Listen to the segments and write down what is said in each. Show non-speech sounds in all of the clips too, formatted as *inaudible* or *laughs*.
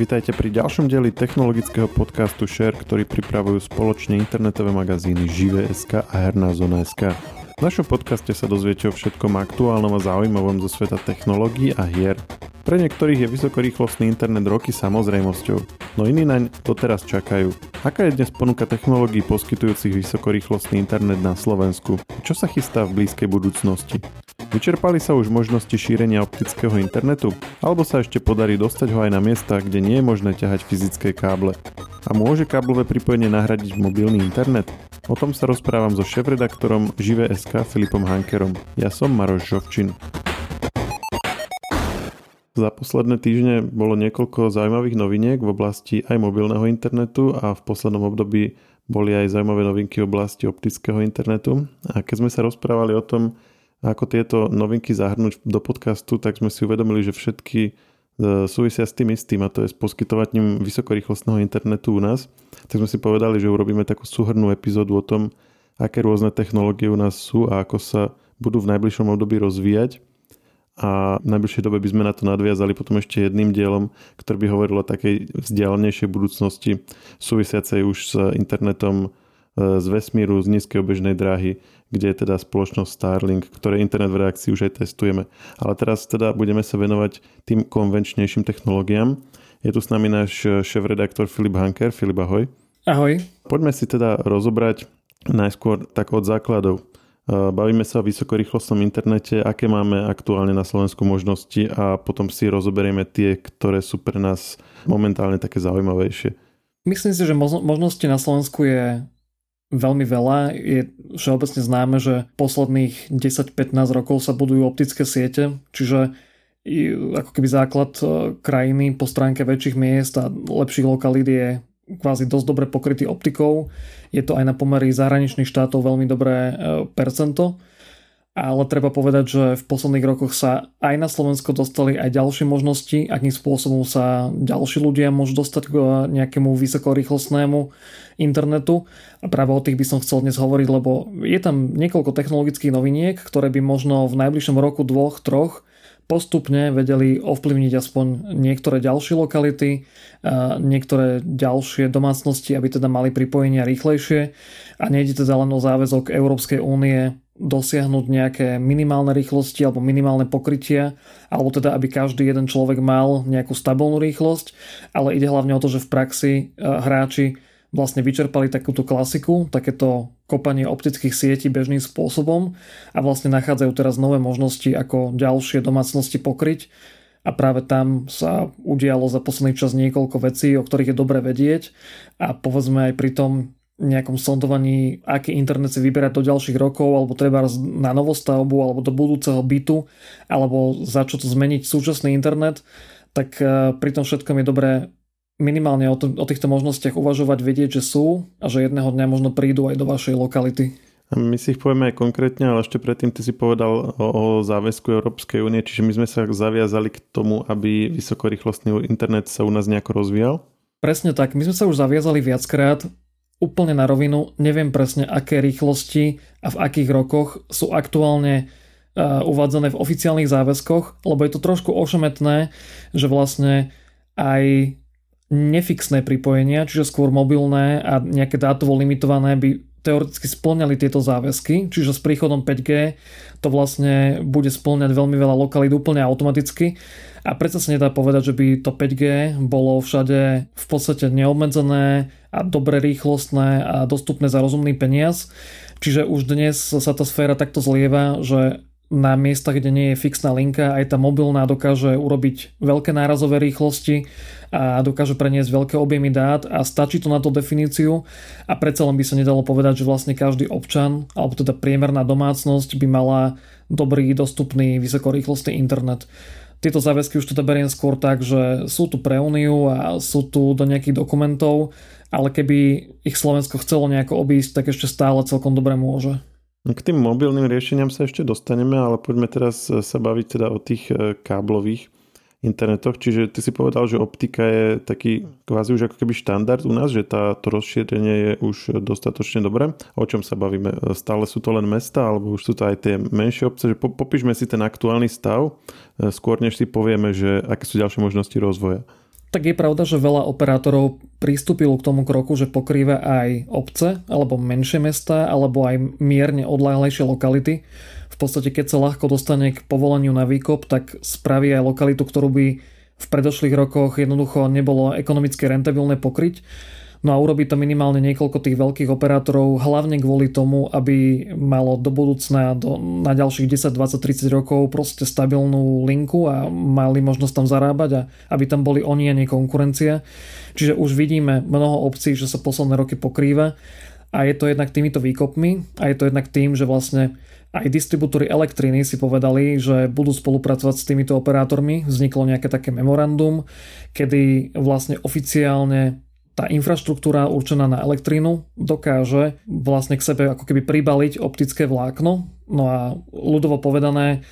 Vítajte pri ďalšom dieli technologického podcastu Share, ktorý pripravujú spoločne internetové magazíny Žive.sk a Herná zona.sk. V našom podcaste sa dozviete o všetkom aktuálnom a zaujímavom zo sveta technológií a hier. Pre niektorých je vysokorýchlostný internet roky samozrejmosťou, no iní naň doteraz čakajú. Aká je dnes ponuka technológií poskytujúcich vysokorýchlostný internet na Slovensku? Čo sa chystá v blízkej budúcnosti? Vyčerpali sa už možnosti šírenia optického internetu? Alebo sa ešte podarí dostať ho aj na miesta, kde nie je možné ťahať fyzické káble? A môže káblové pripojenie nahradiť mobilný internet? O tom sa rozprávam so šéf-redaktorom Žive.sk Filipom Hankerom. Ja som Maroš Žovčin. Za posledné týždne bolo niekoľko zaujímavých noviniek v oblasti aj mobilného internetu a v poslednom období boli aj zaujímavé novinky v oblasti optického internetu. A keď sme sa rozprávali o tom, ako tieto novinky zahrnúť do podcastu, tak sme si uvedomili, že všetky e, súvisia s tým istým a to je s poskytovaním vysokorýchlostného internetu u nás. Tak sme si povedali, že urobíme takú súhrnú epizódu o tom, aké rôzne technológie u nás sú a ako sa budú v najbližšom období rozvíjať. A v najbližšej dobe by sme na to nadviazali potom ešte jedným dielom, ktorý by hovoril o takej vzdialenejšej budúcnosti súvisiacej už s internetom e, z vesmíru, z nízkej obežnej dráhy, kde je teda spoločnosť Starlink, ktoré internet v reakcii už aj testujeme. Ale teraz teda budeme sa venovať tým konvenčnejším technológiám. Je tu s nami náš šéf-redaktor Filip Hanker. Filip, ahoj. Ahoj. Poďme si teda rozobrať najskôr tak od základov. Bavíme sa o vysokorýchlostnom internete, aké máme aktuálne na Slovensku možnosti a potom si rozoberieme tie, ktoré sú pre nás momentálne také zaujímavejšie. Myslím si, že možnosti na Slovensku je veľmi veľa. Je všeobecne známe, že posledných 10-15 rokov sa budujú optické siete, čiže ako keby základ e, krajiny po stránke väčších miest a lepších lokalít je kvázi dosť dobre pokrytý optikou. Je to aj na pomery zahraničných štátov veľmi dobré e, percento ale treba povedať, že v posledných rokoch sa aj na Slovensko dostali aj ďalšie možnosti, akým spôsobom sa ďalší ľudia môžu dostať k nejakému vysokorýchlostnému internetu. A práve o tých by som chcel dnes hovoriť, lebo je tam niekoľko technologických noviniek, ktoré by možno v najbližšom roku, dvoch, troch postupne vedeli ovplyvniť aspoň niektoré ďalšie lokality, niektoré ďalšie domácnosti, aby teda mali pripojenia rýchlejšie a nejde teda len o záväzok Európskej únie dosiahnuť nejaké minimálne rýchlosti alebo minimálne pokrytia, alebo teda aby každý jeden človek mal nejakú stabilnú rýchlosť, ale ide hlavne o to, že v praxi e, hráči vlastne vyčerpali takúto klasiku, takéto kopanie optických sietí bežným spôsobom a vlastne nachádzajú teraz nové možnosti, ako ďalšie domácnosti pokryť. A práve tam sa udialo za posledný čas niekoľko vecí, o ktorých je dobre vedieť. A povedzme aj pri tom nejakom sondovaní, aký internet si vyberať do ďalších rokov, alebo treba na novostavbu, alebo do budúceho bytu, alebo za čo to zmeniť súčasný internet, tak e, pri tom všetkom je dobré minimálne o, to, o týchto možnostiach uvažovať, vedieť, že sú a že jedného dňa možno prídu aj do vašej lokality. My si ich povieme aj konkrétne, ale ešte predtým ty si povedal o, o záväzku Európskej únie, čiže my sme sa zaviazali k tomu, aby vysokorýchlostný internet sa u nás nejako rozvíjal? Presne tak, my sme sa už zaviazali viackrát úplne na rovinu, neviem presne, aké rýchlosti a v akých rokoch sú aktuálne uh, uvádzané v oficiálnych záväzkoch, lebo je to trošku ošemetné, že vlastne aj nefixné pripojenia, čiže skôr mobilné a nejaké dátovo limitované by teoreticky splňali tieto záväzky, čiže s príchodom 5G to vlastne bude splňať veľmi veľa lokalít úplne automaticky a predsa sa nedá povedať, že by to 5G bolo všade v podstate neobmedzené a dobre rýchlostné a dostupné za rozumný peniaz. Čiže už dnes sa tá sféra takto zlieva, že na miestach, kde nie je fixná linka, aj tá mobilná dokáže urobiť veľké nárazové rýchlosti a dokáže preniesť veľké objemy dát a stačí to na tú definíciu a predsa len by sa nedalo povedať, že vlastne každý občan alebo teda priemerná domácnosť by mala dobrý, dostupný, vysokorýchlostný internet. Tieto záväzky už teda beriem skôr tak, že sú tu pre Úniu a sú tu do nejakých dokumentov, ale keby ich Slovensko chcelo nejako obísť, tak ešte stále celkom dobre môže. K tým mobilným riešeniam sa ešte dostaneme, ale poďme teraz sa baviť teda o tých e, káblových internetoch. Čiže ty si povedal, že optika je taký kvázi už ako keby štandard u nás, že tá, to rozšírenie je už dostatočne dobré. O čom sa bavíme? E, stále sú to len mesta, alebo už sú to aj tie menšie obce? Že popíšme si ten aktuálny stav, e, skôr než si povieme, že aké sú ďalšie možnosti rozvoja. Tak je pravda, že veľa operátorov pristúpilo k tomu kroku, že pokrýva aj obce, alebo menšie mesta, alebo aj mierne odláhlejšie lokality. V podstate, keď sa ľahko dostane k povoleniu na výkop, tak spraví aj lokalitu, ktorú by v predošlých rokoch jednoducho nebolo ekonomicky rentabilné pokryť No a urobí to minimálne niekoľko tých veľkých operátorov, hlavne kvôli tomu, aby malo do budúcna do, na ďalších 10, 20, 30 rokov proste stabilnú linku a mali možnosť tam zarábať a aby tam boli oni a nie konkurencia. Čiže už vidíme mnoho obcí, že sa posledné roky pokrýva a je to jednak týmito výkopmi a je to jednak tým, že vlastne aj distribútory elektriny si povedali, že budú spolupracovať s týmito operátormi. Vzniklo nejaké také memorandum, kedy vlastne oficiálne tá infraštruktúra určená na elektrínu dokáže vlastne k sebe ako keby pribaliť optické vlákno. No a ľudovo povedané,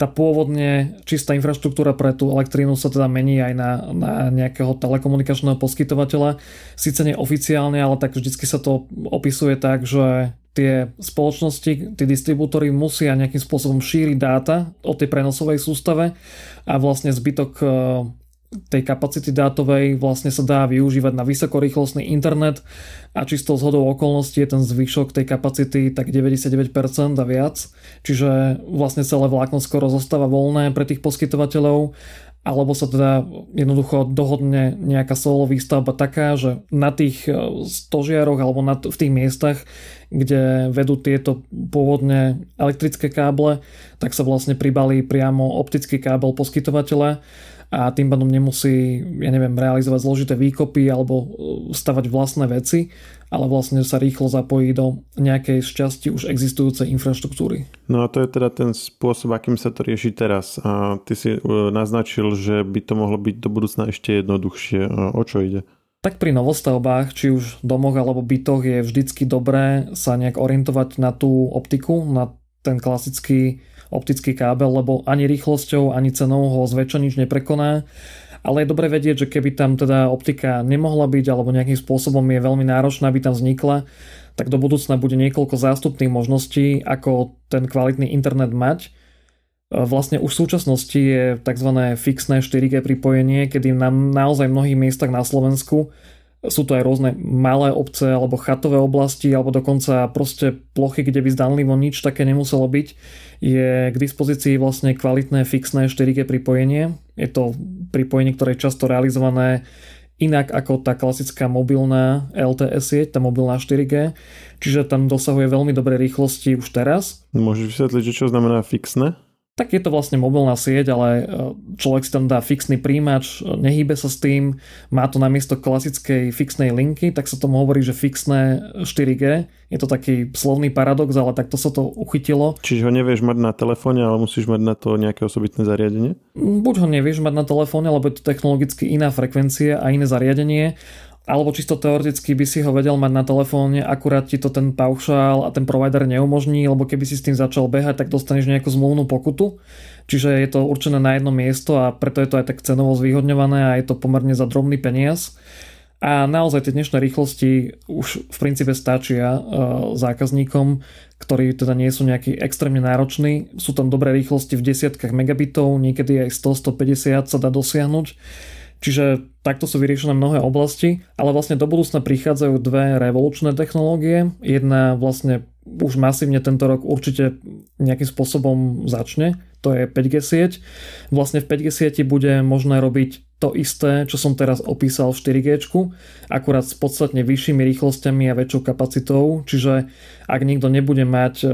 tá pôvodne čistá infraštruktúra pre tú elektrínu sa teda mení aj na, na nejakého telekomunikačného poskytovateľa. Sice neoficiálne, ale tak vždycky sa to opisuje tak, že tie spoločnosti, tí distribútory musia nejakým spôsobom šíriť dáta o tej prenosovej sústave a vlastne zbytok tej kapacity dátovej vlastne sa dá využívať na vysokorýchlostný internet a čisto zhodou okolností je ten zvyšok tej kapacity tak 99% a viac. Čiže vlastne celé vlákno skoro zostáva voľné pre tých poskytovateľov alebo sa teda jednoducho dohodne nejaká solo výstavba taká, že na tých e, stožiaroch alebo na, v tých miestach, kde vedú tieto pôvodne elektrické káble, tak sa vlastne pribalí priamo optický kábel poskytovateľa a tým pádom nemusí, ja neviem, realizovať zložité výkopy alebo e, stavať vlastné veci, ale vlastne sa rýchlo zapojí do nejakej šťasti už existujúcej infraštruktúry. No a to je teda ten spôsob, akým sa to rieši teraz. A ty si e, naznačil, že by to mohlo byť do budúcna ešte jednoduchšie. O čo ide? Tak pri novostavbách, či už domoch alebo bytoch je vždycky dobré sa nejak orientovať na tú optiku, na ten klasický optický kábel, lebo ani rýchlosťou, ani cenou ho zväčša nič neprekoná. Ale je dobre vedieť, že keby tam teda optika nemohla byť alebo nejakým spôsobom je veľmi náročná, aby tam vznikla, tak do budúcna bude niekoľko zástupných možností, ako ten kvalitný internet mať. Vlastne už v súčasnosti je tzv. fixné 4G pripojenie, kedy na naozaj mnohých miestach na Slovensku sú to aj rôzne malé obce alebo chatové oblasti alebo dokonca proste plochy, kde by zdanlivo nič také nemuselo byť. Je k dispozícii vlastne kvalitné fixné 4G pripojenie. Je to pripojenie, ktoré je často realizované inak ako tá klasická mobilná LTE sieť, tá mobilná 4G. Čiže tam dosahuje veľmi dobré rýchlosti už teraz. Môžeš vysvetliť, čo znamená fixné? Tak je to vlastne mobilná sieť, ale e, človek si tam dá fixný príjimač, e, nehýbe sa s tým, má to namiesto klasickej fixnej linky, tak sa tomu hovorí, že fixné 4G. Je to taký slovný paradox, ale takto sa to uchytilo. Čiže ho nevieš mať na telefóne, ale musíš mať na to nejaké osobitné zariadenie? Buď ho nevieš mať na telefóne, lebo je to technologicky iná frekvencia a iné zariadenie, alebo čisto teoreticky by si ho vedel mať na telefóne, akurát ti to ten paušál a ten provider neumožní, lebo keby si s tým začal behať, tak dostaneš nejakú zmluvnú pokutu. Čiže je to určené na jedno miesto a preto je to aj tak cenovo zvýhodňované a je to pomerne za drobný peniaz. A naozaj tie dnešné rýchlosti už v princípe stačia e, zákazníkom, ktorí teda nie sú nejaký extrémne nároční. Sú tam dobré rýchlosti v desiatkách megabitov, niekedy aj 100-150 sa dá dosiahnuť. Čiže takto sú vyriešené mnohé oblasti, ale vlastne do budúcna prichádzajú dve revolučné technológie. Jedna vlastne už masívne tento rok určite nejakým spôsobom začne, to je 5G sieť. Vlastne v 5G sieti bude možné robiť to isté, čo som teraz opísal v 4G, akurát s podstatne vyššími rýchlosťami a väčšou kapacitou, čiže ak niekto nebude mať e,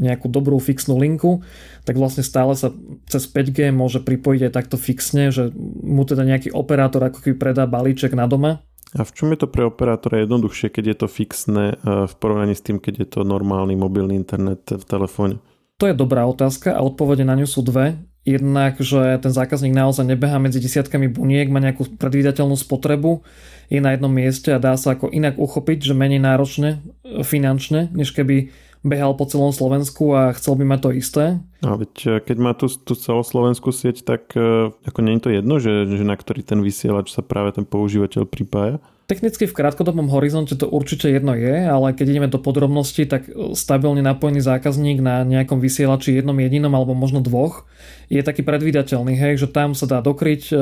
nejakú dobrú fixnú linku, tak vlastne stále sa cez 5G môže pripojiť aj takto fixne, že mu teda nejaký operátor ako keby predá balíček na doma. A v čom je to pre operátora jednoduchšie, keď je to fixné e, v porovnaní s tým, keď je to normálny mobilný internet v telefóne? To je dobrá otázka a odpovede na ňu sú dve. Jednak, že ten zákazník naozaj nebeha medzi desiatkami buniek, má nejakú predvídateľnú spotrebu, je na jednom mieste a dá sa ako inak uchopiť, že menej náročne finančne, než keby behal po celom Slovensku a chcel by mať to isté. A veď e, keď má tú, tú celoslovenskú sieť, tak e, ako nie je to jedno, že, že na ktorý ten vysielač sa práve ten používateľ pripája? Technicky v krátkodobom horizonte to určite jedno je, ale keď ideme do podrobností, tak stabilne napojený zákazník na nejakom vysielači jednom jedinom alebo možno dvoch je taký predvídateľný, hej, že tam sa dá dokryť e,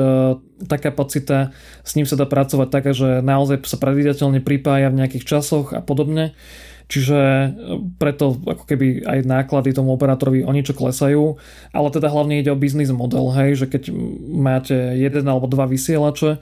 tá kapacita, s ním sa dá pracovať tak, že naozaj sa predvídateľne pripája v nejakých časoch a podobne. Čiže e, preto ako keby aj náklady tomu operátorovi o niečo klesajú, ale teda hlavne ide o biznis model, hej, že keď máte jeden alebo dva vysielače,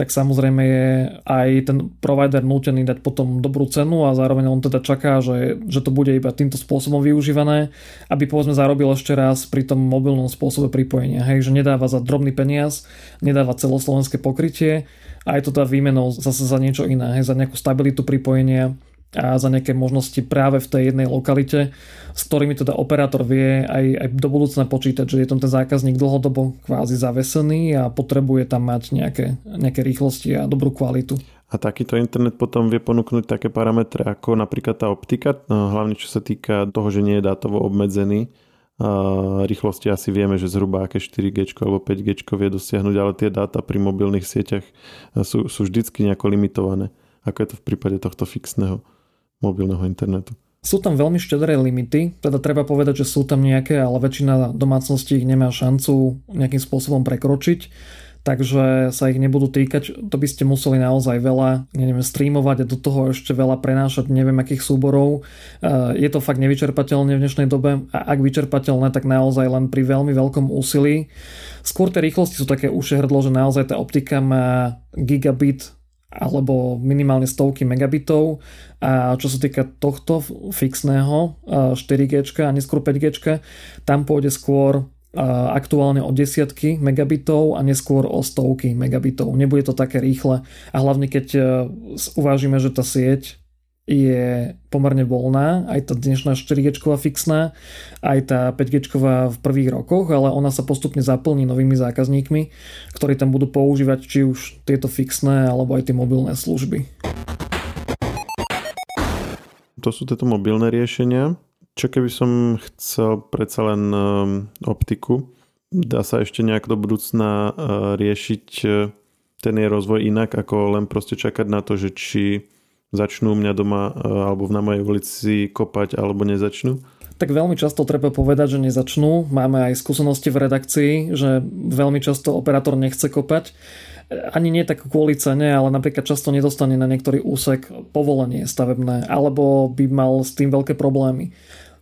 tak samozrejme je aj ten provider nútený dať potom dobrú cenu a zároveň on teda čaká, že, že to bude iba týmto spôsobom využívané, aby povedzme zarobil ešte raz pri tom mobilnom spôsobe pripojenia. Hej, že nedáva za drobný peniaz, nedáva celoslovenské pokrytie a je to teda výmenou zase za niečo iné, hej, za nejakú stabilitu pripojenia a za nejaké možnosti práve v tej jednej lokalite, s ktorými teda operátor vie aj, aj do budúcna počítať, že je tam ten zákazník dlhodobo kvázi zavesený a potrebuje tam mať nejaké, nejaké rýchlosti a dobrú kvalitu. A takýto internet potom vie ponúknuť také parametre ako napríklad tá optika, no, hlavne čo sa týka toho, že nie je dátovo obmedzený. Rýchlosti asi vieme, že zhruba aké 4G alebo 5G vie dosiahnuť, ale tie dáta pri mobilných sieťach sú, sú vždycky nejako limitované, ako je to v prípade tohto fixného mobilného internetu. Sú tam veľmi štedré limity, teda treba povedať, že sú tam nejaké, ale väčšina domácností ich nemá šancu nejakým spôsobom prekročiť, takže sa ich nebudú týkať. To by ste museli naozaj veľa, neviem, streamovať a do toho ešte veľa prenášať neviem akých súborov. Je to fakt nevyčerpateľné v dnešnej dobe a ak vyčerpateľné, tak naozaj len pri veľmi veľkom úsilí. Skôr tie rýchlosti sú také uše hrdlo, že naozaj tá optika má gigabit alebo minimálne stovky megabitov a čo sa týka tohto fixného 4G a neskôr 5G, tam pôjde skôr aktuálne o desiatky megabitov a neskôr o stovky megabitov. Nebude to také rýchle a hlavne keď uvážime, že tá sieť je pomerne voľná, aj tá dnešná 4G fixná, aj tá 5G v prvých rokoch, ale ona sa postupne zaplní novými zákazníkmi, ktorí tam budú používať či už tieto fixné alebo aj tie mobilné služby. To sú tieto mobilné riešenia. Čo keby som chcel predsa len um, optiku? Dá sa ešte nejak do budúcna uh, riešiť uh, ten jej rozvoj inak, ako len proste čakať na to, že či začnú mňa doma e, alebo na mojej ulici kopať alebo nezačnú? Tak veľmi často treba povedať, že nezačnú. Máme aj skúsenosti v redakcii, že veľmi často operátor nechce kopať. Ani nie tak kvôli cene, ale napríklad často nedostane na niektorý úsek povolenie stavebné, alebo by mal s tým veľké problémy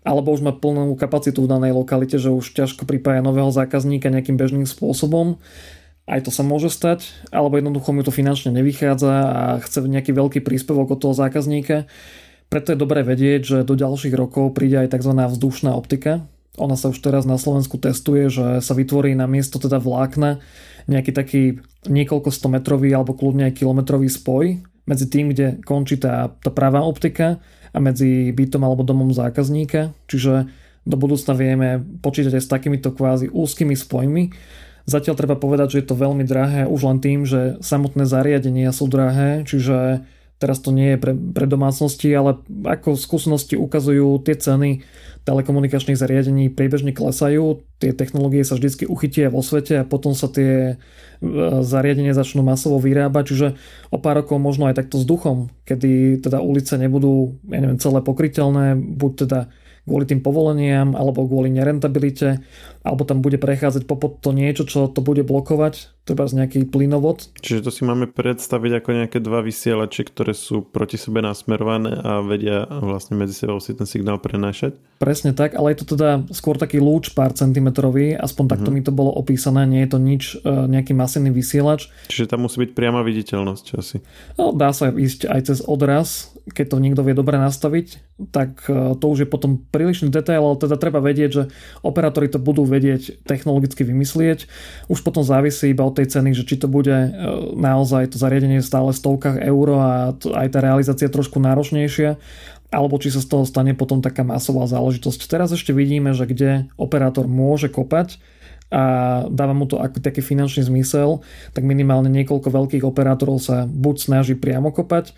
alebo už má plnú kapacitu v danej lokalite, že už ťažko pripája nového zákazníka nejakým bežným spôsobom aj to sa môže stať, alebo jednoducho mu to finančne nevychádza a chce nejaký veľký príspevok od toho zákazníka. Preto je dobré vedieť, že do ďalších rokov príde aj tzv. vzdušná optika. Ona sa už teraz na Slovensku testuje, že sa vytvorí na miesto teda vlákna nejaký taký niekoľko stometrový alebo kľudne aj kilometrový spoj medzi tým, kde končí tá, tá pravá optika a medzi bytom alebo domom zákazníka. Čiže do budúcna vieme počítať aj s takýmito kvázi úzkými spojmi, Zatiaľ treba povedať, že je to veľmi drahé už len tým, že samotné zariadenia sú drahé, čiže teraz to nie je pre, pre domácnosti, ale ako skúsenosti ukazujú, tie ceny telekomunikačných zariadení priebežne klesajú, tie technológie sa vždy uchytia vo svete a potom sa tie e, zariadenia začnú masovo vyrábať, čiže o pár rokov možno aj takto s duchom, kedy teda ulice nebudú, ja neviem, celé pokryteľné, buď teda kvôli tým povoleniam alebo kvôli nerentabilite, alebo tam bude prechádzať popod to niečo, čo to bude blokovať, treba z nejaký plynovod. Čiže to si máme predstaviť ako nejaké dva vysielače, ktoré sú proti sebe nasmerované a vedia vlastne medzi sebou si ten signál prenášať? Presne tak, ale je to teda skôr taký lúč pár centimetrový, aspoň takto uh-huh. mi to bolo opísané, nie je to nič, e, nejaký masívny vysielač. Čiže tam musí byť priama viditeľnosť asi. No, dá sa ísť aj cez odraz, keď to niekto vie dobre nastaviť, tak e, to už je potom prílišný detail, ale teda treba vedieť, že operátori to budú vedieť technologicky vymyslieť. Už potom závisí iba od tej ceny, že či to bude e, naozaj to zariadenie stále stovkách eur a aj tá realizácia trošku náročnejšia, alebo či sa z toho stane potom taká masová záležitosť. Teraz ešte vidíme, že kde operátor môže kopať, a dáva mu to ako taký finančný zmysel, tak minimálne niekoľko veľkých operátorov sa buď snaží priamo kopať,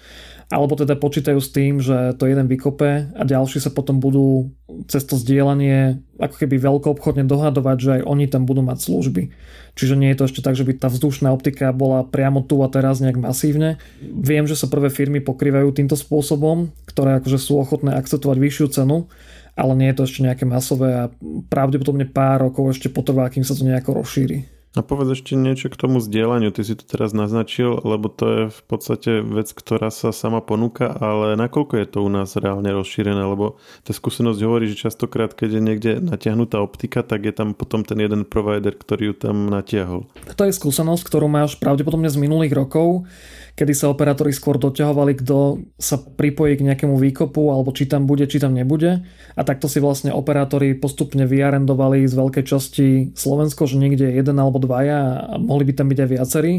alebo teda počítajú s tým, že to jeden vykope a ďalší sa potom budú cez to zdieľanie ako keby veľko obchodne dohadovať, že aj oni tam budú mať služby. Čiže nie je to ešte tak, že by tá vzdušná optika bola priamo tu a teraz nejak masívne. Viem, že sa prvé firmy pokrývajú týmto spôsobom, ktoré akože sú ochotné akceptovať vyššiu cenu, ale nie je to ešte nejaké masové a pravdepodobne pár rokov ešte potrvá, kým sa to nejako rozšíri. A povedz ešte niečo k tomu zdieľaniu. Ty si to teraz naznačil, lebo to je v podstate vec, ktorá sa sama ponúka, ale nakoľko je to u nás reálne rozšírené, lebo tá skúsenosť hovorí, že častokrát, keď je niekde natiahnutá optika, tak je tam potom ten jeden provider, ktorý ju tam natiahol. To je skúsenosť, ktorú máš pravdepodobne z minulých rokov kedy sa operátori skôr doťahovali, kto sa pripojí k nejakému výkopu, alebo či tam bude, či tam nebude. A takto si vlastne operátori postupne vyarendovali z veľkej časti Slovensko, že niekde je jeden alebo dvaja a mohli by tam byť aj viacerí.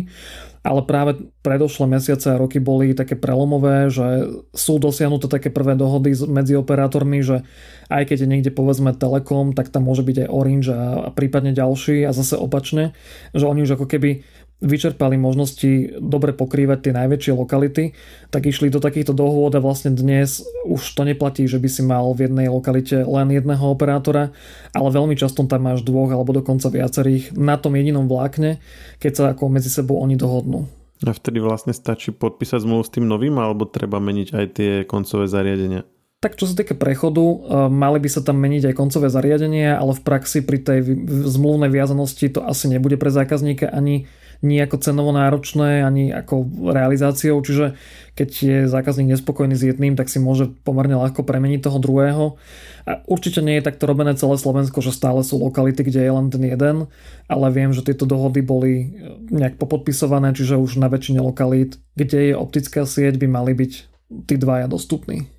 Ale práve predošlé mesiace a roky boli také prelomové, že sú dosiahnuté také prvé dohody medzi operátormi, že aj keď je niekde povedzme Telekom, tak tam môže byť aj Orange a, a prípadne ďalší a zase opačne, že oni už ako keby vyčerpali možnosti dobre pokrývať tie najväčšie lokality, tak išli do takýchto dohôd a vlastne dnes už to neplatí, že by si mal v jednej lokalite len jedného operátora, ale veľmi často tam máš dvoch alebo dokonca viacerých na tom jedinom vlákne, keď sa ako medzi sebou oni dohodnú. A vtedy vlastne stačí podpísať zmluvu s tým novým alebo treba meniť aj tie koncové zariadenia? Tak čo sa týka prechodu, e, mali by sa tam meniť aj koncové zariadenia, ale v praxi pri tej zmluvnej viazanosti to asi nebude pre zákazníka ani nie ako cenovo náročné, ani ako realizáciou, čiže keď je zákazník nespokojný s jedným, tak si môže pomerne ľahko premeniť toho druhého. A určite nie je takto robené celé Slovensko, že stále sú lokality, kde je len ten jeden, ale viem, že tieto dohody boli e, nejak popodpisované, čiže už na väčšine lokalít, kde je optická sieť, by mali byť tí dvaja dostupní.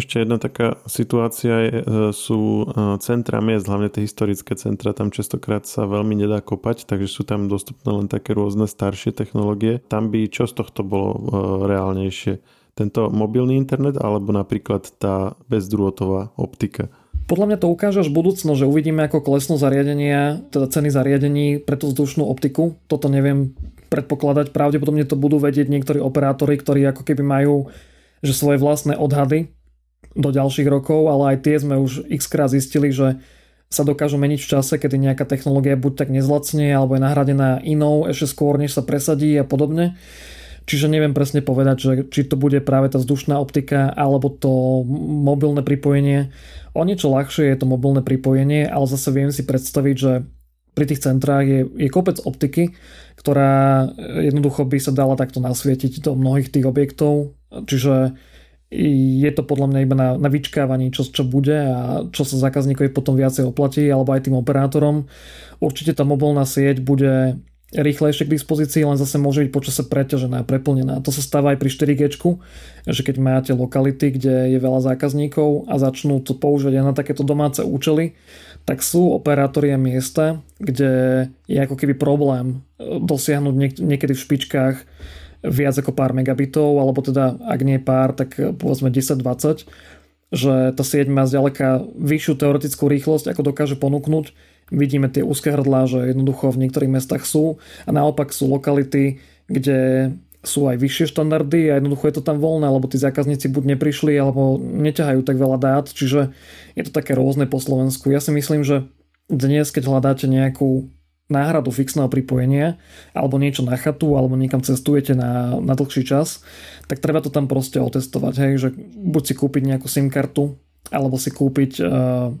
Ešte jedna taká situácia je, e, sú e, centra miest, hlavne tie historické centra, tam častokrát sa veľmi nedá kopať, takže sú tam dostupné len také rôzne staršie technológie. Tam by čo z tohto bolo e, reálnejšie? Tento mobilný internet alebo napríklad tá bezdrôtová optika? Podľa mňa to ukáže až budúcno, že uvidíme ako klesnú zariadenia, teda ceny zariadení pre tú vzdušnú optiku. Toto neviem predpokladať. Pravdepodobne to budú vedieť niektorí operátori, ktorí ako keby majú že svoje vlastné odhady do ďalších rokov, ale aj tie sme už x krát zistili, že sa dokážu meniť v čase, kedy nejaká technológia buď tak nezlacne, alebo je nahradená inou ešte skôr, než sa presadí a podobne. Čiže neviem presne povedať, že či to bude práve tá vzdušná optika alebo to mobilné pripojenie. O niečo ľahšie je to mobilné pripojenie, ale zase viem si predstaviť, že pri tých centrách je, je kopec optiky, ktorá jednoducho by sa dala takto nasvietiť do mnohých tých objektov. Čiže je to podľa mňa iba na, na vyčkávaní, čo, čo bude a čo sa zákazníkovi potom viacej oplatí, alebo aj tým operátorom. Určite tá mobilná sieť bude rýchlejšie k dispozícii, len zase môže byť počase preťažená, preplnená. To sa stáva aj pri 4G, že keď máte lokality, kde je veľa zákazníkov a začnú to používať aj na takéto domáce účely, tak sú operátori a miesta, kde je ako keby problém dosiahnuť niek- niekedy v špičkách viac ako pár megabitov, alebo teda ak nie pár, tak povedzme 10-20, že tá sieť má zďaleka vyššiu teoretickú rýchlosť, ako dokáže ponúknuť. Vidíme tie úzke hrdlá, že jednoducho v niektorých mestách sú a naopak sú lokality, kde sú aj vyššie štandardy a jednoducho je to tam voľné, lebo tí zákazníci buď neprišli, alebo neťahajú tak veľa dát, čiže je to také rôzne po Slovensku. Ja si myslím, že dnes, keď hľadáte nejakú náhradu fixného pripojenia alebo niečo na chatu alebo niekam cestujete na, na dlhší čas, tak treba to tam proste otestovať, hej, že buď si kúpiť nejakú SIM kartu alebo si kúpiť uh,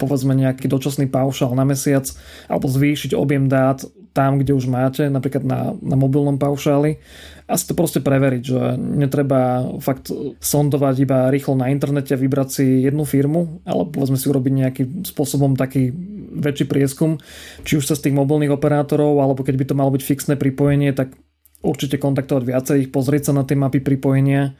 povedzme nejaký dočasný paušal na mesiac alebo zvýšiť objem dát tam, kde už máte, napríklad na, na mobilnom paušáli. A si to proste preveriť, že netreba fakt sondovať iba rýchlo na internete vybrať si jednu firmu, ale povedzme si urobiť nejakým spôsobom taký väčší prieskum, či už sa z tých mobilných operátorov, alebo keď by to malo byť fixné pripojenie, tak určite kontaktovať viacerých, pozrieť sa na tie mapy pripojenia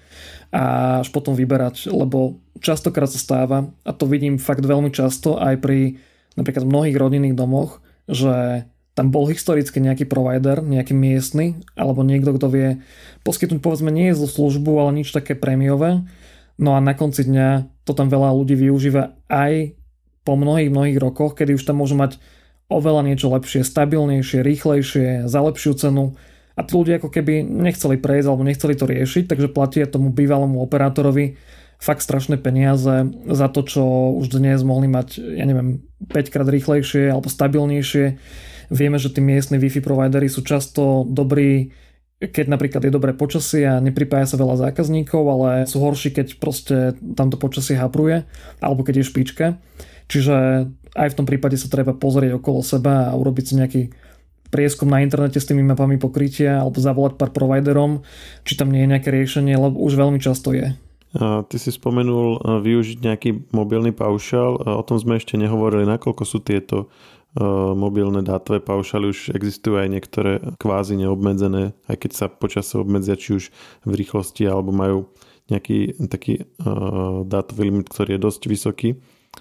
a až potom vyberať, lebo častokrát sa stáva, a to vidím fakt veľmi často aj pri napríklad mnohých rodinných domoch, že tam bol historicky nejaký provider, nejaký miestny, alebo niekto, kto vie poskytnúť povedzme nie zlú službu, ale nič také prémiové. No a na konci dňa to tam veľa ľudí využíva aj po mnohých, mnohých rokoch, kedy už tam môžu mať oveľa niečo lepšie, stabilnejšie, rýchlejšie, za lepšiu cenu a tí ľudia ako keby nechceli prejsť alebo nechceli to riešiť, takže platia tomu bývalému operátorovi fakt strašné peniaze za to, čo už dnes mohli mať, ja neviem, 5 krát rýchlejšie alebo stabilnejšie. Vieme, že tí miestni Wi-Fi providery sú často dobrí, keď napríklad je dobré počasie a nepripája sa veľa zákazníkov, ale sú horší, keď proste tamto počasie hapruje alebo keď je špička. Čiže aj v tom prípade sa treba pozrieť okolo seba a urobiť si nejaký prieskum na internete s tými mapami pokrytia alebo zavolať pár providerom, či tam nie je nejaké riešenie, lebo už veľmi často je. Ty si spomenul využiť nejaký mobilný paušál. O tom sme ešte nehovorili, nakoľko sú tieto mobilné dátové paušály. Už existujú aj niektoré kvázi neobmedzené, aj keď sa počas obmedzia či už v rýchlosti alebo majú nejaký taký dátový limit, ktorý je dosť vysoký.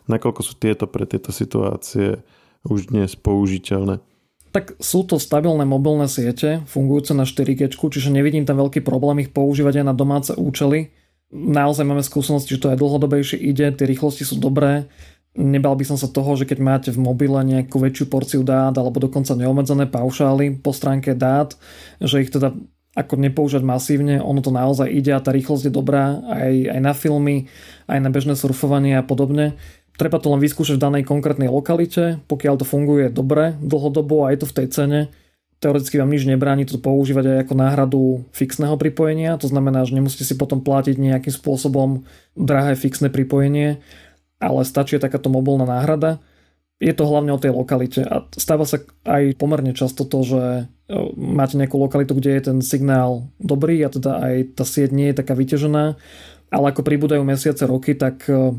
Nakoľko sú tieto pre tieto situácie už dnes použiteľné? Tak sú to stabilné mobilné siete, fungujúce na 4G, čiže nevidím tam veľký problém ich používať aj na domáce účely naozaj máme skúsenosti, že to aj dlhodobejšie ide, tie rýchlosti sú dobré. Nebal by som sa toho, že keď máte v mobile nejakú väčšiu porciu dát alebo dokonca neobmedzené paušály po stránke dát, že ich teda ako nepoužívať masívne, ono to naozaj ide a tá rýchlosť je dobrá aj, aj na filmy, aj na bežné surfovanie a podobne. Treba to len vyskúšať v danej konkrétnej lokalite, pokiaľ to funguje dobre, dlhodobo a je to v tej cene, teoreticky vám nič nebráni to používať aj ako náhradu fixného pripojenia, to znamená, že nemusíte si potom platiť nejakým spôsobom drahé fixné pripojenie, ale stačí takáto mobilná náhrada. Je to hlavne o tej lokalite a stáva sa aj pomerne často to, že e, máte nejakú lokalitu, kde je ten signál dobrý a teda aj tá sieť nie je taká vyťažená, ale ako pribúdajú mesiace, roky, tak e,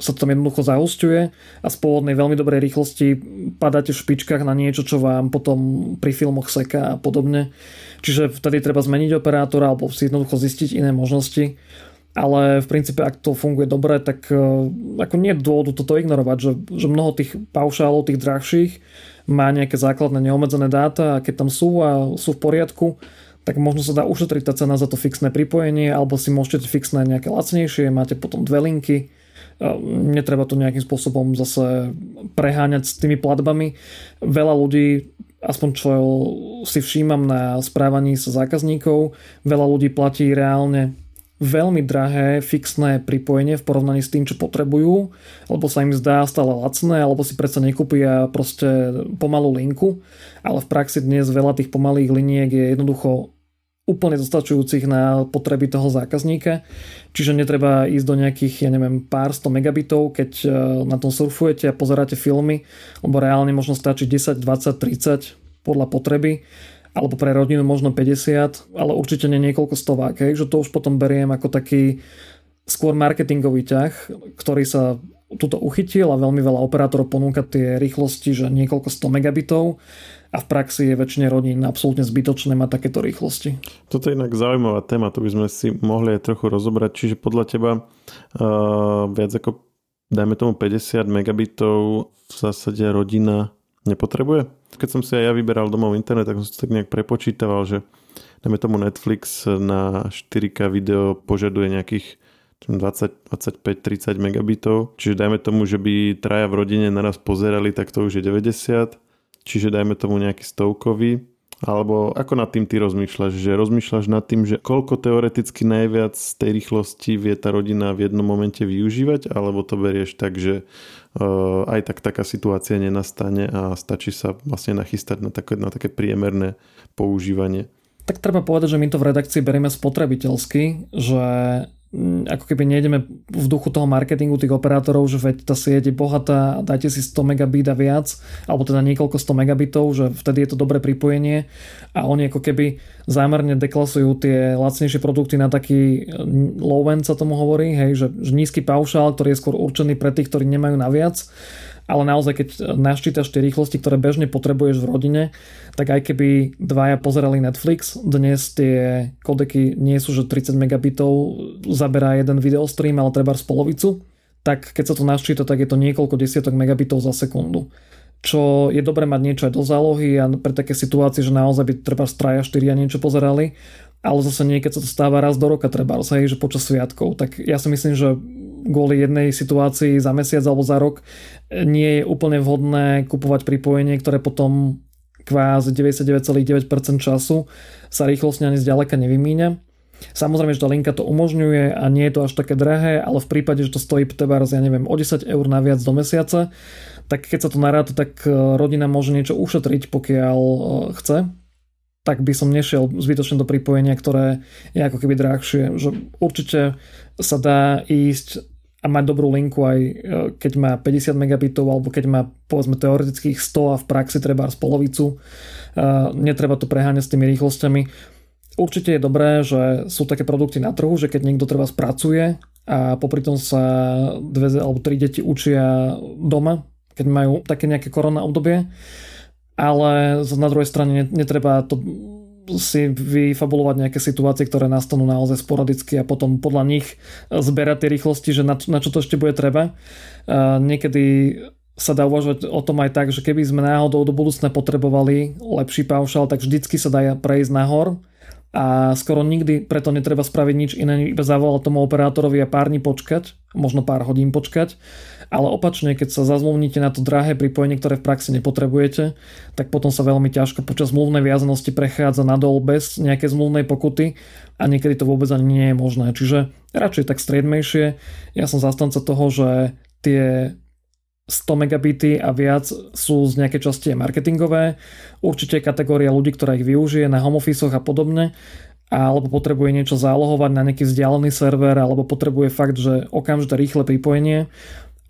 sa to tam jednoducho zaosťuje a z pôvodnej veľmi dobrej rýchlosti padáte v špičkách na niečo, čo vám potom pri filmoch seká a podobne. Čiže vtedy treba zmeniť operátora alebo si jednoducho zistiť iné možnosti. Ale v princípe, ak to funguje dobre, tak e, ako nie je dôvodu toto ignorovať, že, že mnoho tých paušálov, tých drahších má nejaké základné neobmedzené dáta a keď tam sú a sú v poriadku, tak možno sa dá ušetriť tá cena za to fixné pripojenie alebo si môžete fixné nejaké lacnejšie, máte potom dve linky netreba to nejakým spôsobom zase preháňať s tými platbami. Veľa ľudí, aspoň čo si všímam na správaní sa zákazníkov, veľa ľudí platí reálne veľmi drahé fixné pripojenie v porovnaní s tým, čo potrebujú, lebo sa im zdá stále lacné, alebo si predsa nekúpia proste pomalú linku, ale v praxi dnes veľa tých pomalých liniek je jednoducho úplne dostačujúcich na potreby toho zákazníka. Čiže netreba ísť do nejakých, ja neviem, pár sto megabitov, keď e, na tom surfujete a pozeráte filmy, lebo reálne možno stačí 10, 20, 30 podľa potreby alebo pre rodinu možno 50, ale určite nie niekoľko stovák, hej, že to už potom beriem ako taký skôr marketingový ťah, ktorý sa tuto uchytil a veľmi veľa operátorov ponúka tie rýchlosti, že niekoľko 100 megabitov a v praxi je väčšine rodín absolútne zbytočné mať takéto rýchlosti. Toto je inak zaujímavá téma, to by sme si mohli aj trochu rozobrať. Čiže podľa teba uh, viac ako dajme tomu 50 megabitov v zásade rodina nepotrebuje? Keď som si aj ja vyberal domov internet, tak som si tak nejak prepočítaval, že dajme tomu Netflix na 4K video požaduje nejakých 20, 25, 30 megabitov. Čiže dajme tomu, že by traja v rodine naraz pozerali, tak to už je 90 čiže dajme tomu nejaký stovkový, alebo ako nad tým ty rozmýšľaš? Že rozmýšľaš nad tým, že koľko teoreticky najviac z tej rýchlosti vie tá rodina v jednom momente využívať, alebo to berieš tak, že uh, aj tak taká situácia nenastane a stačí sa vlastne nachystať na také, na také priemerné používanie? Tak treba povedať, že my to v redakcii berieme spotrebiteľsky, že ako keby nejdeme v duchu toho marketingu tých operátorov, že veď tá sieť je bohatá, dajte si 100 megabit a viac, alebo teda niekoľko 100 megabitov, že vtedy je to dobré pripojenie. A oni ako keby zámerne deklasujú tie lacnejšie produkty na taký low end sa tomu hovorí, hej, že, že nízky paušál, ktorý je skôr určený pre tých, ktorí nemajú naviac ale naozaj keď naštítaš tie rýchlosti, ktoré bežne potrebuješ v rodine, tak aj keby dvaja pozerali Netflix, dnes tie kodeky nie sú, že 30 megabitov zaberá jeden videostream, ale treba z polovicu, tak keď sa to naštíta, tak je to niekoľko desiatok megabitov za sekundu. Čo je dobre mať niečo aj do zálohy a pre také situácie, že naozaj by treba traja 4 a niečo pozerali, ale zase niekedy sa to stáva raz do roka treba, hej, že počas sviatkov. Tak ja si myslím, že kvôli jednej situácii za mesiac alebo za rok nie je úplne vhodné kupovať pripojenie, ktoré potom kvázi 99,9% času sa rýchlosne ani zďaleka nevymíňa. Samozrejme, že tá linka to umožňuje a nie je to až také drahé, ale v prípade, že to stojí teba ja neviem, o 10 eur naviac do mesiaca, tak keď sa to naráta, tak e, rodina môže niečo ušetriť, pokiaľ e, chce tak by som nešiel zbytočne do pripojenia, ktoré je ako keby drahšie. Že určite sa dá ísť a mať dobrú linku aj e, keď má 50 megabitov alebo keď má povedzme teoretických 100 a v praxi treba z polovicu. Netreba to preháňať s tými rýchlosťami Určite je dobré, že sú také produkty na trhu, že keď niekto treba spracuje a popri tom sa dve alebo tri deti učia doma, keď majú také nejaké korona obdobie, ale na druhej strane netreba to si vyfabulovať nejaké situácie, ktoré nastanú naozaj sporadicky a potom podľa nich zberať tie rýchlosti, že na, na čo to ešte bude treba. Niekedy sa dá uvažovať o tom aj tak, že keby sme náhodou do budúcna potrebovali lepší paušal, tak vždycky sa dá prejsť nahor a skoro nikdy preto netreba spraviť nič iné, iba zavolať tomu operátorovi a pár dní počkať, možno pár hodín počkať, ale opačne, keď sa zazmluvníte na to drahé pripojenie, ktoré v praxi nepotrebujete, tak potom sa veľmi ťažko počas zmluvnej viazanosti prechádza nadol bez nejakej zmluvnej pokuty a niekedy to vôbec ani nie je možné. Čiže radšej tak striedmejšie. Ja som zastanca toho, že tie 100 megabity a viac sú z nejakej časti marketingové. Určite kategória ľudí, ktorá ich využije na home office a podobne alebo potrebuje niečo zálohovať na nejaký vzdialený server, alebo potrebuje fakt, že okamžite rýchle pripojenie,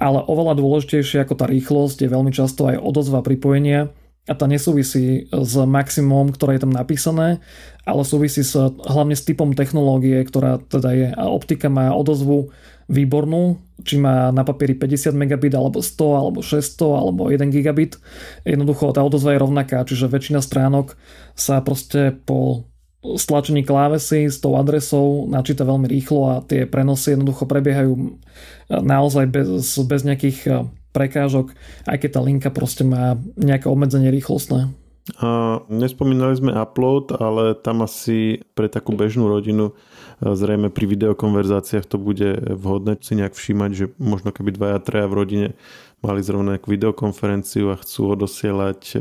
ale oveľa dôležitejšie ako tá rýchlosť je veľmi často aj odozva pripojenia a tá nesúvisí s maximum, ktoré je tam napísané, ale súvisí s, hlavne s typom technológie, ktorá teda je. A optika má odozvu výbornú, či má na papieri 50 megabit, alebo 100, alebo 600, alebo 1 gigabit. Jednoducho tá odozva je rovnaká, čiže väčšina stránok sa proste po stlačení klávesy s tou adresou načíta veľmi rýchlo a tie prenosy jednoducho prebiehajú naozaj bez, bez nejakých eh, prekážok, aj keď tá linka proste má nejaké obmedzenie rýchlostné. A nespomínali sme upload, ale tam asi pre takú bežnú rodinu Zrejme pri videokonverzáciách to bude vhodné si nejak všímať, že možno keby dvaja, treja v rodine mali zrovna nejakú videokonferenciu a chcú odosielať e, e,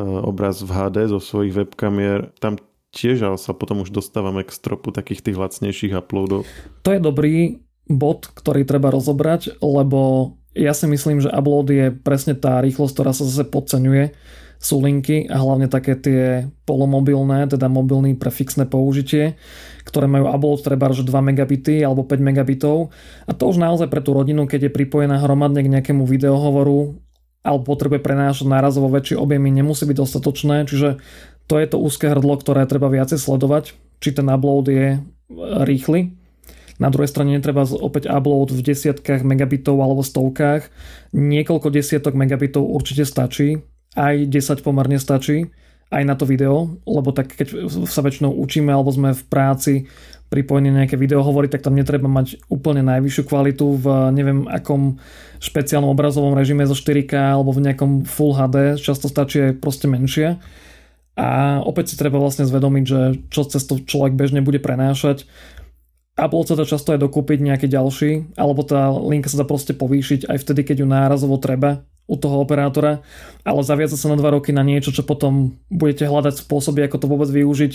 obraz v HD zo svojich webkamier. Tam tiež sa potom už dostávame k stropu takých tých lacnejších uploadov. To je dobrý bod, ktorý treba rozobrať, lebo ja si myslím, že upload je presne tá rýchlosť, ktorá sa zase podceňuje. Sú linky a hlavne také tie polomobilné, teda mobilný pre fixné použitie, ktoré majú upload treba že 2 megabity alebo 5 megabitov. A to už naozaj pre tú rodinu, keď je pripojená hromadne k nejakému videohovoru alebo potrebuje prenášať nárazovo väčšie objemy, nemusí byť dostatočné, čiže to je to úzke hrdlo, ktoré treba viacej sledovať, či ten upload je rýchly. Na druhej strane netreba opäť upload v desiatkách megabitov alebo stovkách. Niekoľko desiatok megabitov určite stačí aj 10 pomerne stačí, aj na to video, lebo tak keď sa väčšinou učíme alebo sme v práci pripojení nejaké video hovorí, tak tam netreba mať úplne najvyššiu kvalitu v neviem akom špeciálnom obrazovom režime zo 4K alebo v nejakom Full HD, často stačí aj proste menšie. A opäť si treba vlastne zvedomiť, že čo cez to človek bežne bude prenášať. Upload sa to často aj dokúpiť nejaký ďalší, alebo tá linka sa dá proste povýšiť aj vtedy, keď ju nárazovo treba, u toho operátora, ale zaviazať sa na dva roky na niečo, čo potom budete hľadať spôsoby, ako to vôbec využiť,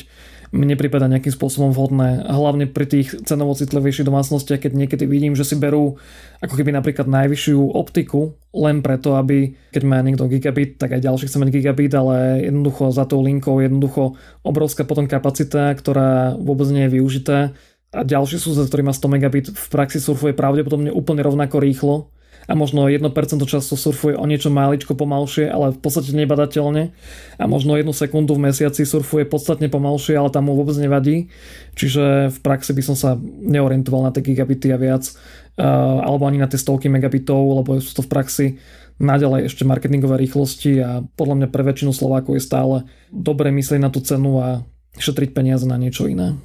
mne prípada nejakým spôsobom vhodné. Hlavne pri tých cenovo citlivejších domácnostiach, keď niekedy vidím, že si berú ako keby napríklad najvyššiu optiku, len preto, aby keď má niekto gigabit, tak aj ďalší chce mať gigabit, ale jednoducho za tou linkou jednoducho obrovská potom kapacita, ktorá vôbec nie je využitá. A ďalší súzet, ktorý má 100 megabit v praxi surfuje pravdepodobne úplne rovnako rýchlo, a možno 1% času surfuje o niečo maličko pomalšie, ale v podstate nebadateľne a možno jednu sekundu v mesiaci surfuje podstatne pomalšie, ale tam mu vôbec nevadí. Čiže v praxi by som sa neorientoval na tie gigabity a viac alebo ani na tie stovky megabitov, lebo sú to v praxi naďalej ešte marketingové rýchlosti a podľa mňa pre väčšinu Slovákov je stále dobre myslieť na tú cenu a šetriť peniaze na niečo iné.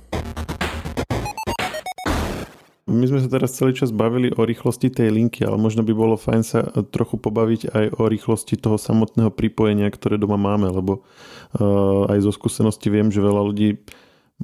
My sme sa teraz celý čas bavili o rýchlosti tej linky, ale možno by bolo fajn sa trochu pobaviť aj o rýchlosti toho samotného pripojenia, ktoré doma máme, lebo uh, aj zo skúsenosti viem, že veľa ľudí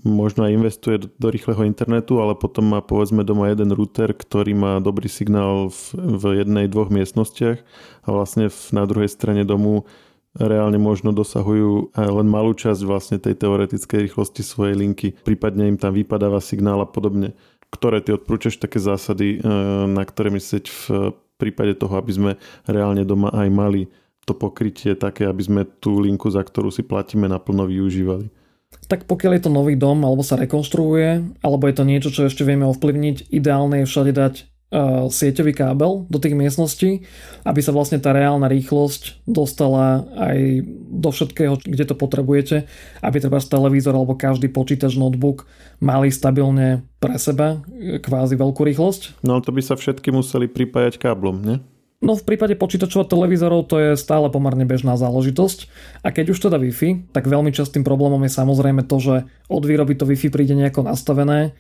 možno aj investuje do, do rýchleho internetu, ale potom má povedzme doma jeden router, ktorý má dobrý signál v, v jednej, dvoch miestnostiach a vlastne v, na druhej strane domu reálne možno dosahujú len malú časť vlastne tej teoretickej rýchlosti svojej linky, prípadne im tam vypadáva signál a podobne. Ktoré ty odporúčaš také zásady, e, na ktoré myslieť v prípade toho, aby sme reálne doma aj mali to pokrytie také, aby sme tú linku, za ktorú si platíme, naplno využívali? tak pokiaľ je to nový dom alebo sa rekonštruuje, alebo je to niečo, čo ešte vieme ovplyvniť, ideálne je všade dať sieťový kábel do tých miestností, aby sa vlastne tá reálna rýchlosť dostala aj do všetkého, kde to potrebujete, aby treba televízor alebo každý počítač, notebook mali stabilne pre seba kvázi veľkú rýchlosť. No to by sa všetky museli pripájať káblom, nie? No v prípade počítačov a televízorov to je stále pomerne bežná záležitosť. A keď už teda Wi-Fi, tak veľmi častým problémom je samozrejme to, že od výroby to Wi-Fi príde nejako nastavené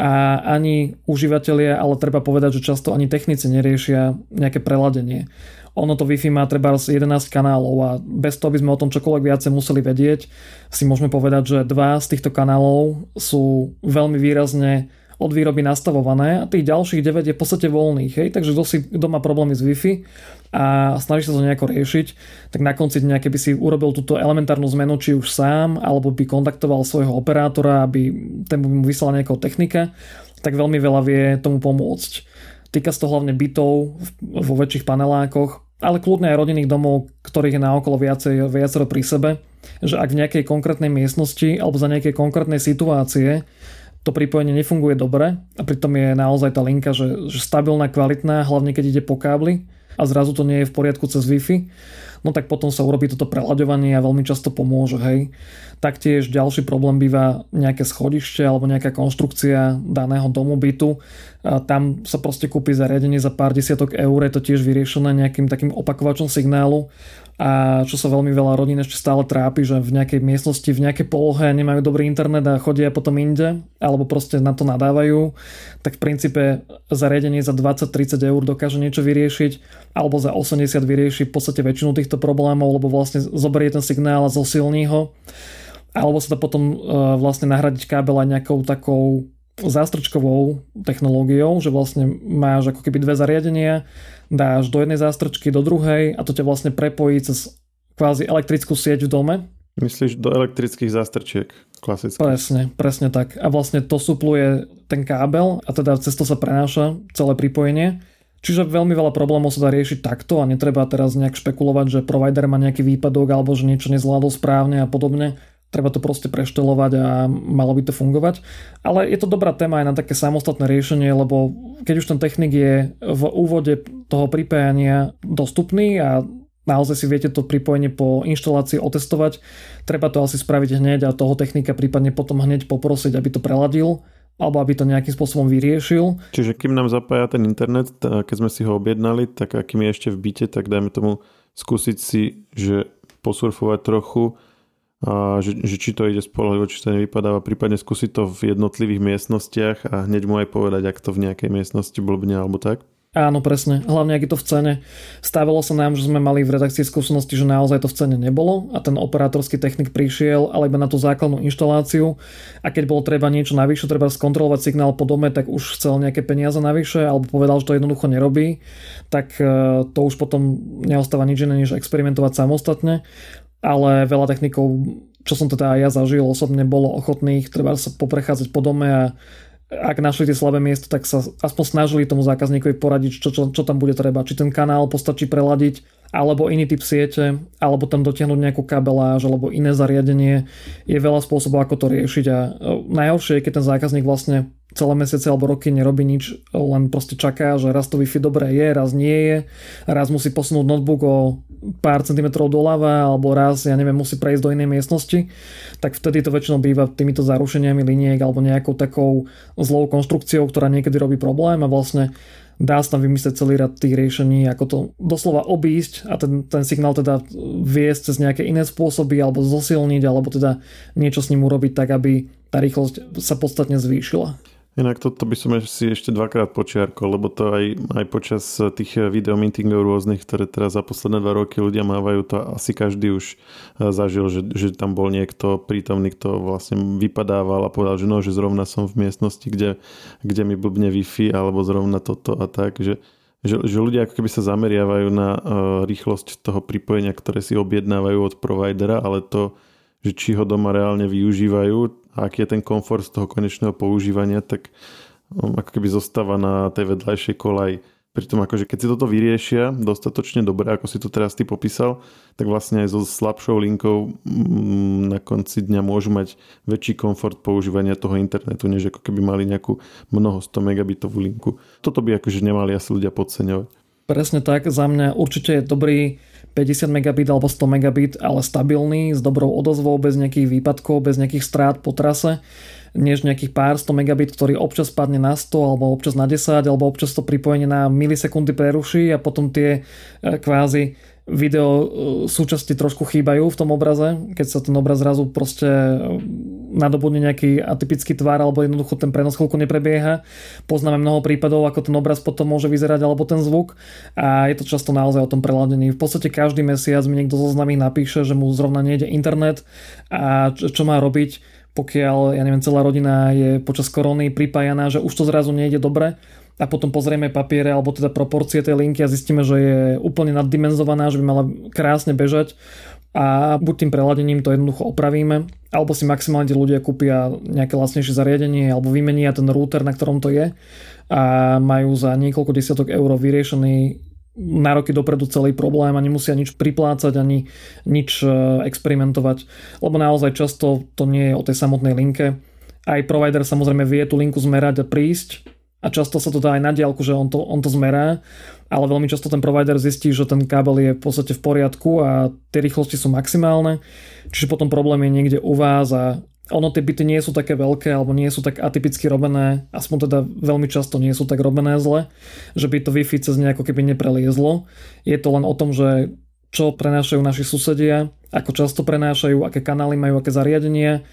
a ani užívateľia, ale treba povedať, že často ani technici neriešia nejaké preladenie. Ono to Wi-Fi má treba 11 kanálov a bez toho by sme o tom čokoľvek viacej museli vedieť, si môžeme povedať, že dva z týchto kanálov sú veľmi výrazne od výroby nastavované a tých ďalších 9 je v podstate voľných. Hej? Takže kto, si, kto má problémy s Wi-Fi a snaží sa to nejako riešiť, tak na konci dňa, keby si urobil túto elementárnu zmenu, či už sám, alebo by kontaktoval svojho operátora, aby ten mu vyslal nejakého technika, tak veľmi veľa vie tomu pomôcť. Týka sa to hlavne bytov vo väčších panelákoch, ale kľudne aj rodinných domov, ktorých je naokolo viacej, viacero pri sebe, že ak v nejakej konkrétnej miestnosti alebo za nejakej konkrétnej situácie to pripojenie nefunguje dobre a pritom je naozaj tá linka, že, že stabilná, kvalitná, hlavne keď ide po kábli a zrazu to nie je v poriadku cez Wi-Fi, no tak potom sa urobí toto prelaďovanie a veľmi často pomôže, hej. Taktiež ďalší problém býva nejaké schodište alebo nejaká konštrukcia daného domu bytu. A tam sa proste kúpi zariadenie za pár desiatok eur, je to tiež vyriešené nejakým takým opakovačom signálu a čo sa veľmi veľa rodín ešte stále trápi, že v nejakej miestnosti, v nejakej polohe nemajú dobrý internet a chodia potom inde, alebo proste na to nadávajú, tak v princípe zariadenie za 20-30 eur dokáže niečo vyriešiť, alebo za 80 vyrieši v podstate väčšinu týchto problémov, lebo vlastne zoberie ten signál a zosilní ho, alebo sa to potom uh, vlastne nahradiť kábel aj nejakou takou zástrčkovou technológiou, že vlastne máš ako keby dve zariadenia, dáš do jednej zástrčky, do druhej a to ťa vlastne prepojí cez kvázi elektrickú sieť v dome. Myslíš do elektrických zástrčiek, klasicky. Presne, presne tak. A vlastne to supluje ten kábel a teda cez to sa prenáša celé pripojenie. Čiže veľmi veľa problémov sa dá riešiť takto a netreba teraz nejak špekulovať, že provider má nejaký výpadok alebo že niečo nezvládol správne a podobne treba to proste preštelovať a malo by to fungovať. Ale je to dobrá téma aj na také samostatné riešenie, lebo keď už ten technik je v úvode toho pripájania dostupný a naozaj si viete to pripojenie po inštalácii otestovať, treba to asi spraviť hneď a toho technika prípadne potom hneď poprosiť, aby to preladil alebo aby to nejakým spôsobom vyriešil. Čiže kým nám zapája ten internet, keď sme si ho objednali, tak akým je ešte v byte, tak dajme tomu skúsiť si, že posurfovať trochu a že, že či to ide spolahlivo, či to nevypadáva, prípadne skúsiť to v jednotlivých miestnostiach a hneď mu aj povedať, ak to v nejakej miestnosti blbne alebo tak. Áno, presne. Hlavne, ak je to v cene. Stávalo sa nám, že sme mali v redakcii skúsenosti, že naozaj to v cene nebolo a ten operátorský technik prišiel, ale iba na tú základnú inštaláciu a keď bolo treba niečo navyše, treba skontrolovať signál po dome, tak už chcel nejaké peniaze navyše alebo povedal, že to jednoducho nerobí, tak e, to už potom neostáva nič iné, než experimentovať samostatne ale veľa technikov, čo som teda ja zažil osobne, bolo ochotných treba sa poprechádzať po dome a ak našli tie slabé miesto, tak sa aspoň snažili tomu zákazníkovi poradiť, čo, čo, čo tam bude treba. Či ten kanál postačí preladiť, alebo iný typ siete, alebo tam dotiahnuť nejakú kabeláž, alebo iné zariadenie. Je veľa spôsobov, ako to riešiť a e, najhoršie je, keď ten zákazník vlastne celé mesiace alebo roky nerobí nič, len proste čaká, že raz to Wi-Fi dobré je, raz nie je, raz musí posunúť notebook o pár centimetrov doľava, alebo raz, ja neviem, musí prejsť do inej miestnosti, tak vtedy to väčšinou býva týmito zarušeniami liniek alebo nejakou takou zlou konštrukciou, ktorá niekedy robí problém a vlastne dá sa tam vymyslieť celý rad tých riešení, ako to doslova obísť a ten, ten signál teda viesť cez nejaké iné spôsoby alebo zosilniť, alebo teda niečo s ním urobiť tak, aby tá rýchlosť sa podstatne zvýšila. Inak toto by som si ešte dvakrát počiarkol, lebo to aj, aj počas tých videomeetingov rôznych, ktoré teraz za posledné dva roky ľudia mávajú, to asi každý už eh, zažil, že, že tam bol niekto prítomný, kto vlastne vypadával a povedal, že no, že zrovna som v miestnosti, kde, kde mi blbne Wi-Fi, alebo zrovna toto a tak, že, že, že ľudia ako keby sa zameriavajú na uh, rýchlosť toho pripojenia, ktoré si objednávajú od providera, ale to, že či ho doma reálne využívajú, a aký je ten komfort z toho konečného používania, tak ako keby zostáva na tej vedľajšej kolaj. Pritom akože keď si toto vyriešia dostatočne dobre, ako si to teraz ty popísal, tak vlastne aj so slabšou linkou mm, na konci dňa môžu mať väčší komfort používania toho internetu, než ako keby mali nejakú mnoho 100 megabitovú linku. Toto by akože nemali asi ľudia podceňovať. Presne tak, za mňa určite je dobrý 50 megabit alebo 100 megabit, ale stabilný, s dobrou odozvou, bez nejakých výpadkov, bez nejakých strát po trase, než nejakých pár 100 megabit, ktorý občas padne na 100 alebo občas na 10 alebo občas to pripojenie na milisekundy preruší a potom tie e, kvázi video e, súčasti trošku chýbajú v tom obraze, keď sa ten obraz zrazu proste nadobudne nejaký atypický tvar alebo jednoducho ten prenos chvíľku neprebieha. Poznáme mnoho prípadov, ako ten obraz potom môže vyzerať alebo ten zvuk a je to často naozaj o tom preladení. V podstate každý mesiac mi niekto zo známych napíše, že mu zrovna nejde internet a čo má robiť pokiaľ, ja neviem, celá rodina je počas korony pripájaná, že už to zrazu nejde dobre, a potom pozrieme papiere alebo teda proporcie tej linky a zistíme, že je úplne naddimenzovaná, že by mala krásne bežať a buď tým preladením to jednoducho opravíme, alebo si maximálne tí ľudia kúpia nejaké lacnejšie zariadenie alebo vymenia ten router, na ktorom to je a majú za niekoľko desiatok eur vyriešený na roky dopredu celý problém a nemusia nič priplácať ani nič e, experimentovať, lebo naozaj často to nie je o tej samotnej linke. Aj provider samozrejme vie tú linku zmerať a prísť, a často sa to dá aj na diálku, že on to, on to zmerá, ale veľmi často ten provider zistí, že ten kábel je v podstate v poriadku a tie rýchlosti sú maximálne, čiže potom problém je niekde u vás a ono tie byty nie sú také veľké alebo nie sú tak atypicky robené, aspoň teda veľmi často nie sú tak robené zle, že by to Wi-Fi cez nejako keby nepreliezlo. Je to len o tom, že čo prenášajú naši susedia, ako často prenášajú, aké kanály majú, aké zariadenia.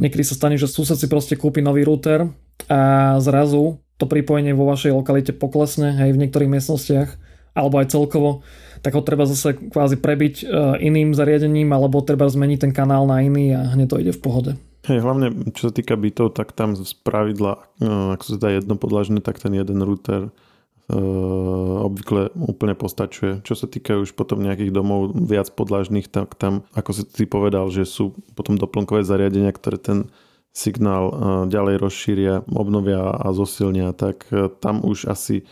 Niekedy sa stane, že sused si proste kúpi nový router a zrazu to pripojenie vo vašej lokalite poklesne, aj v niektorých miestnostiach, alebo aj celkovo, tak ho treba zase kvázi prebiť e, iným zariadením, alebo treba zmeniť ten kanál na iný a hneď to ide v pohode. Hej, hlavne čo sa týka bytov, tak tam z pravidla, no, ak sú teda jednopodlažné, tak ten jeden router uh, obvykle úplne postačuje. Čo sa týka už potom nejakých domov viac podlažných, tak tam, ako si ty povedal, že sú potom doplnkové zariadenia, ktoré ten signál e, ďalej rozšíria, obnovia a zosilnia, tak e, tam už asi e,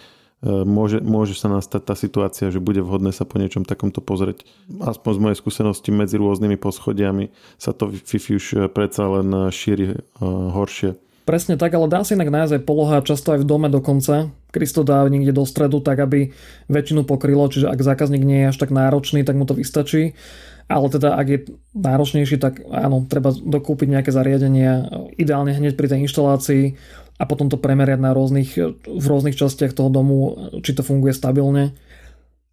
môže, môže sa nastať tá situácia, že bude vhodné sa po niečom takomto pozrieť. Aspoň z mojej skúsenosti medzi rôznymi poschodiami sa to Wi-Fi už predsa len šíri horšie. Presne tak, ale dá sa inak nájsť aj poloha, často aj v dome dokonca, kedy to dá niekde do stredu, tak aby väčšinu pokrylo, čiže ak zákazník nie je až tak náročný, tak mu to vystačí ale teda ak je náročnejší, tak áno, treba dokúpiť nejaké zariadenia, ideálne hneď pri tej inštalácii a potom to premeriať na rôznych, v rôznych častiach toho domu, či to funguje stabilne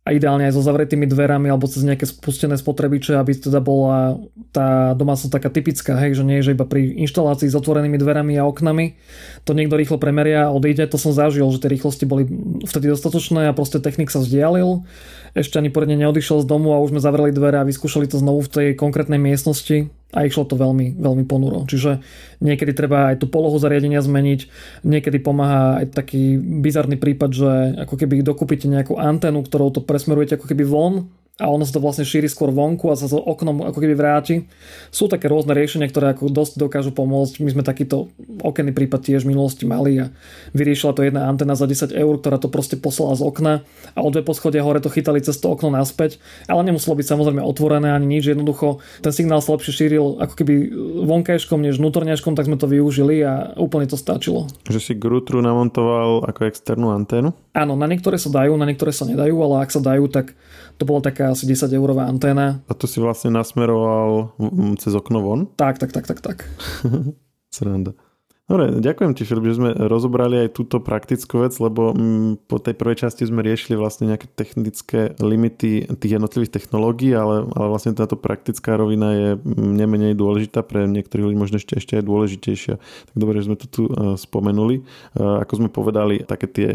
a ideálne aj so zavretými dverami alebo cez nejaké spustené spotrebiče, aby teda bola tá domácnosť taká typická, hej, že nie je, že iba pri inštalácii s otvorenými dverami a oknami to niekto rýchlo premeria a odíde, to som zažil, že tie rýchlosti boli vtedy dostatočné a proste technik sa vzdialil, ešte ani poriadne neodišiel z domu a už sme zavreli dvere a vyskúšali to znovu v tej konkrétnej miestnosti a išlo to veľmi, veľmi ponuro. Čiže niekedy treba aj tú polohu zariadenia zmeniť, niekedy pomáha aj taký bizarný prípad, že ako keby dokúpite nejakú anténu, ktorou to presmerujete ako keby von a ono sa to vlastne šíri skôr vonku a sa to oknom ako keby vráti. Sú také rôzne riešenia, ktoré ako dosť dokážu pomôcť. My sme takýto okenný prípad tiež v minulosti mali a vyriešila to jedna antena za 10 eur, ktorá to proste poslala z okna a o dve poschodia hore to chytali cez to okno naspäť, ale nemuselo byť samozrejme otvorené ani nič, jednoducho ten signál sa lepšie šíril ako keby vonkajškom než vnútorňažkom, tak sme to využili a úplne to stačilo. Že si Grutru namontoval ako externú anténu? Áno, na niektoré sa dajú, na niektoré sa nedajú, ale ak sa dajú, tak to bola taká asi 10 eurová anténa. A to si vlastne nasmeroval cez okno von? Tak, tak, tak, tak, tak. *laughs* Sranda. Dobre, ďakujem ti, Filip, že sme rozobrali aj túto praktickú vec, lebo po tej prvej časti sme riešili vlastne nejaké technické limity tých jednotlivých technológií, ale, ale vlastne táto praktická rovina je nemenej dôležitá, pre niektorých ľudí možno ešte, ešte aj dôležitejšia. Tak dobre, že sme to tu uh, spomenuli. Uh, ako sme povedali, také tie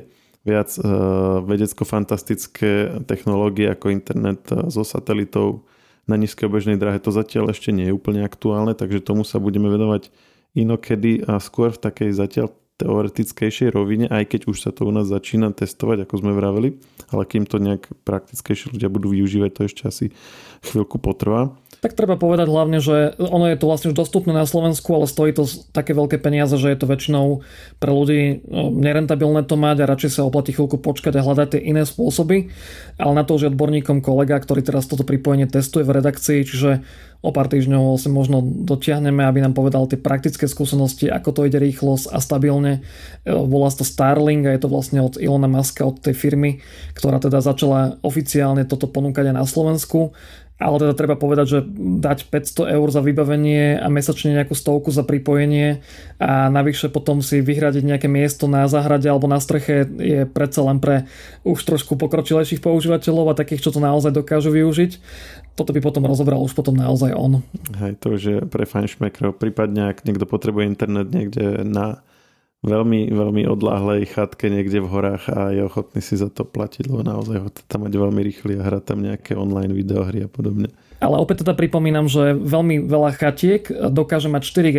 viac uh, vedecko-fantastické technológie ako internet so satelitou na nízkej obežnej dráhe, to zatiaľ ešte nie je úplne aktuálne, takže tomu sa budeme venovať inokedy a skôr v takej zatiaľ teoretickejšej rovine, aj keď už sa to u nás začína testovať, ako sme vraveli, ale kým to nejak praktickejšie ľudia budú využívať, to ešte asi chvíľku potrvá. Tak treba povedať hlavne, že ono je to vlastne už dostupné na Slovensku, ale stojí to také veľké peniaze, že je to väčšinou pre ľudí no, nerentabilné to mať a radšej sa oplatí chvíľku počkať a hľadať tie iné spôsoby. Ale na to už je odborníkom kolega, ktorý teraz toto pripojenie testuje v redakcii, čiže o pár týždňov si možno dotiahneme, aby nám povedal tie praktické skúsenosti, ako to ide rýchlosť a stabilne. E, volá to Starlink a je to vlastne od Ilona Maska, od tej firmy, ktorá teda začala oficiálne toto ponúkať aj na Slovensku ale teda treba povedať, že dať 500 eur za vybavenie a mesačne nejakú stovku za pripojenie a navyše potom si vyhradiť nejaké miesto na záhrade alebo na streche je predsa len pre už trošku pokročilejších používateľov a takých, čo to naozaj dokážu využiť. Toto by potom rozobral už potom naozaj on. Hej, to už je pre fajnšmekrov. Prípadne, ak niekto potrebuje internet niekde na veľmi, veľmi odláhlej chatke niekde v horách a je ochotný si za to platiť, lebo naozaj ho tam mať veľmi rýchly a hrať tam nejaké online videohry a podobne. Ale opäť teda pripomínam, že veľmi veľa chatiek dokáže mať 4G,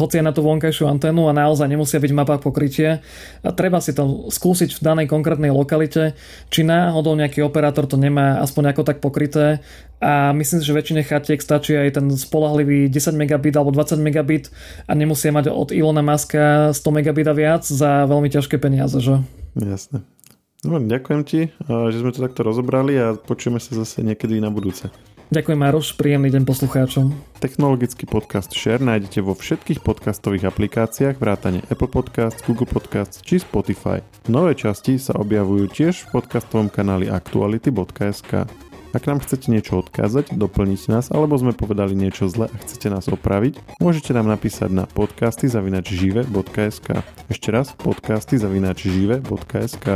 hoci je na tú vonkajšiu anténu a naozaj nemusia byť mapa pokrytie. A treba si to skúsiť v danej konkrétnej lokalite, či náhodou nejaký operátor to nemá aspoň ako tak pokryté. A myslím si, že väčšine chatiek stačí aj ten spolahlivý 10 megabit alebo 20 megabit a nemusia mať od Ilona Maska 100 megabit a viac za veľmi ťažké peniaze, že? Jasne. No, ďakujem ti, že sme to takto rozobrali a počujeme sa zase niekedy na budúce. Ďakujem Maroš, príjemný deň poslucháčom. Technologický podcast Share nájdete vo všetkých podcastových aplikáciách vrátane Apple Podcast, Google Podcast či Spotify. Nové časti sa objavujú tiež v podcastovom kanáli aktuality.sk. Ak nám chcete niečo odkázať, doplniť nás, alebo sme povedali niečo zle a chcete nás opraviť, môžete nám napísať na podcasty zavinačžive.sk. Ešte raz podcasty zavinačžive.sk.